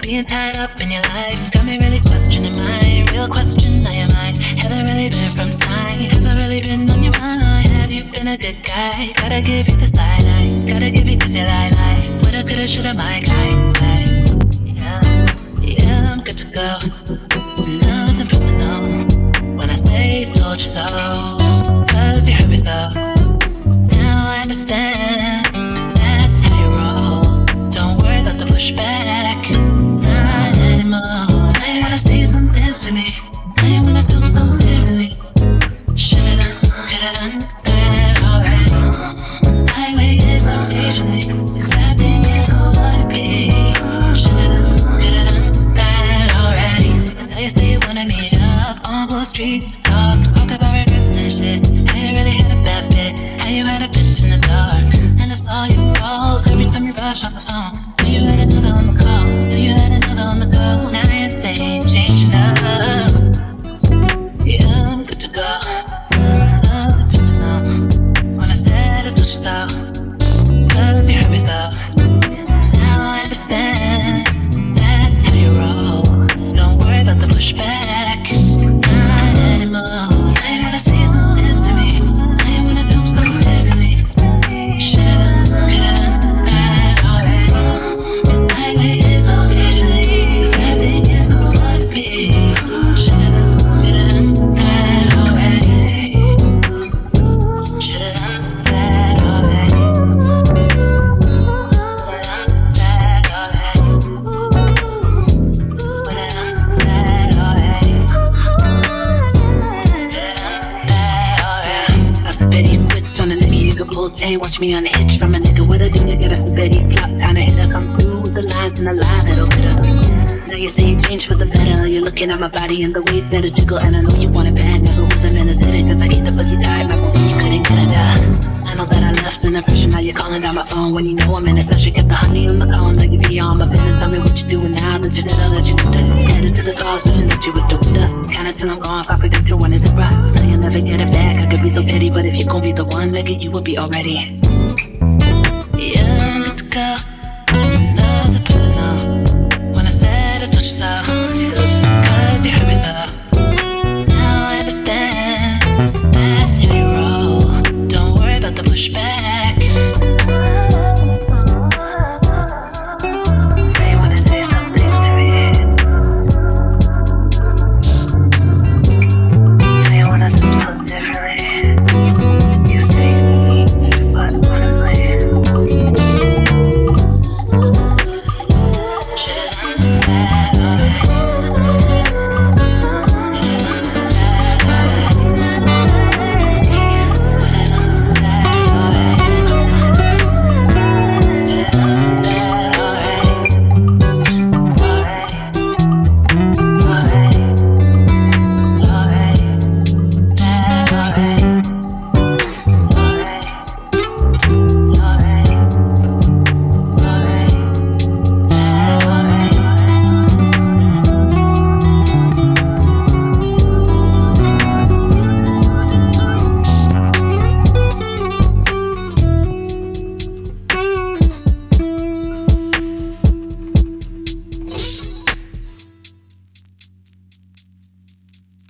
being tied up in your life. Got me really questioning my real question. I am I haven't really been from time. Haven't really been on your mind. Have you been a good guy? Gotta give you the side eye. Gotta give you cause you lie lie. Woulda, coulda, shoulda, my guy. guy. Good to go. Nothing personal. When I say told you so, cause you hurt me so. Now I understand. Street nigga, pull chain, watch me on the hitch from a nigga. What a nigga got a spaghetti flop down a I'm through with the lines and the line that'll hit her. Now you say you change for the better, you're looking at my body and the way that it jiggle, and I know you want it bad, never was a minute did it, cause I get the pussy tired, remember when you couldn't get it out. I know that I left an impression, now you're calling down my phone. When you know I'm in a session, kept the honey on the cone, now you be on my business, tell me what you doing now, that you did, let you that. Headed to the stars, wishing that you was up kinda drunk off. I forget the one is the problem. Now you'll never get it back. I could be so petty, but if you gon' be the one, nigga, you will be already. Yeah, good to go.